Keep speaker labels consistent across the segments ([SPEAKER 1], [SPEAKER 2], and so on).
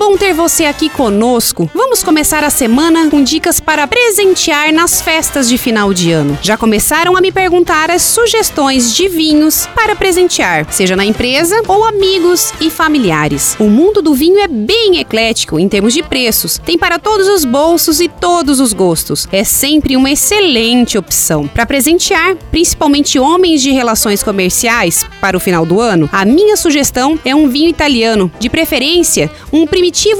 [SPEAKER 1] bom ter você aqui conosco. Vamos começar a semana com dicas para presentear nas festas de final de ano. Já começaram a me perguntar as sugestões de vinhos para presentear, seja na empresa ou amigos e familiares. O mundo do vinho é bem eclético em termos de preços, tem para todos os bolsos e todos os gostos. É sempre uma excelente opção para presentear, principalmente homens de relações comerciais para o final do ano. A minha sugestão é um vinho italiano, de preferência um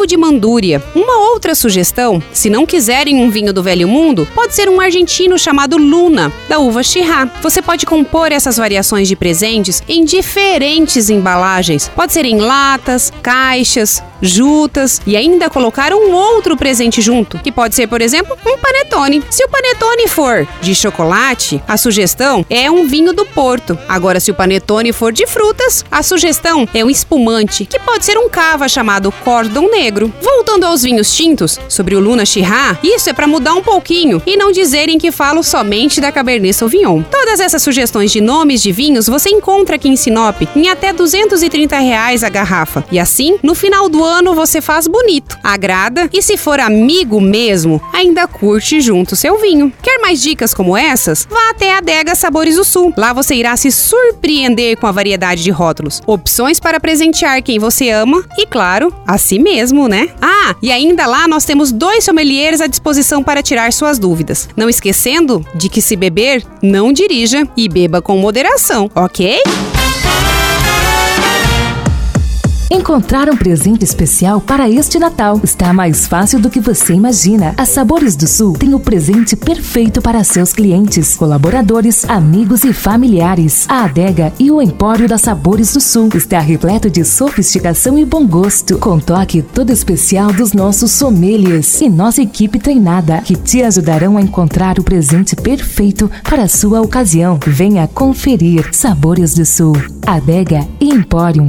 [SPEAKER 1] de mandúria. Uma outra sugestão, se não quiserem um vinho do velho mundo, pode ser um argentino chamado Luna, da uva Chirá. Você pode compor essas variações de presentes em diferentes embalagens. Pode ser em latas, caixas, jutas e ainda colocar um outro presente junto, que pode ser, por exemplo, um panetone. Se o panetone for de chocolate, a sugestão é um vinho do Porto. Agora, se o panetone for de frutas, a sugestão é um espumante, que pode ser um cava chamado Cordon Negro. Voltando aos vinhos tintos, sobre o Luna Chirá, isso é para mudar um pouquinho e não dizerem que falo somente da Cabernet Sauvignon. Todas essas sugestões de nomes de vinhos você encontra aqui em Sinop em até 230 reais a garrafa. E assim, no final do ano você faz bonito, agrada e se for amigo mesmo, ainda curte junto seu vinho. Quer mais dicas como essas? Vá até a Adega Sabores do Sul. Lá você irá se surpreender com a variedade de rótulos, opções para presentear quem você ama e, claro, a si mesmo, né? Ah, e ainda lá nós temos dois sommeliers à disposição para tirar suas dúvidas. Não esquecendo de que se beber, não dirija e beba com moderação, ok?
[SPEAKER 2] Encontrar um presente especial para este Natal está mais fácil do que você imagina. A Sabores do Sul tem o presente perfeito para seus clientes, colaboradores, amigos e familiares. A adega e o empório da Sabores do Sul está repleto de sofisticação e bom gosto, com toque todo especial dos nossos sommeliers e nossa equipe treinada, que te ajudarão a encontrar o presente perfeito para a sua ocasião. Venha conferir Sabores do Sul, Adega e Empório.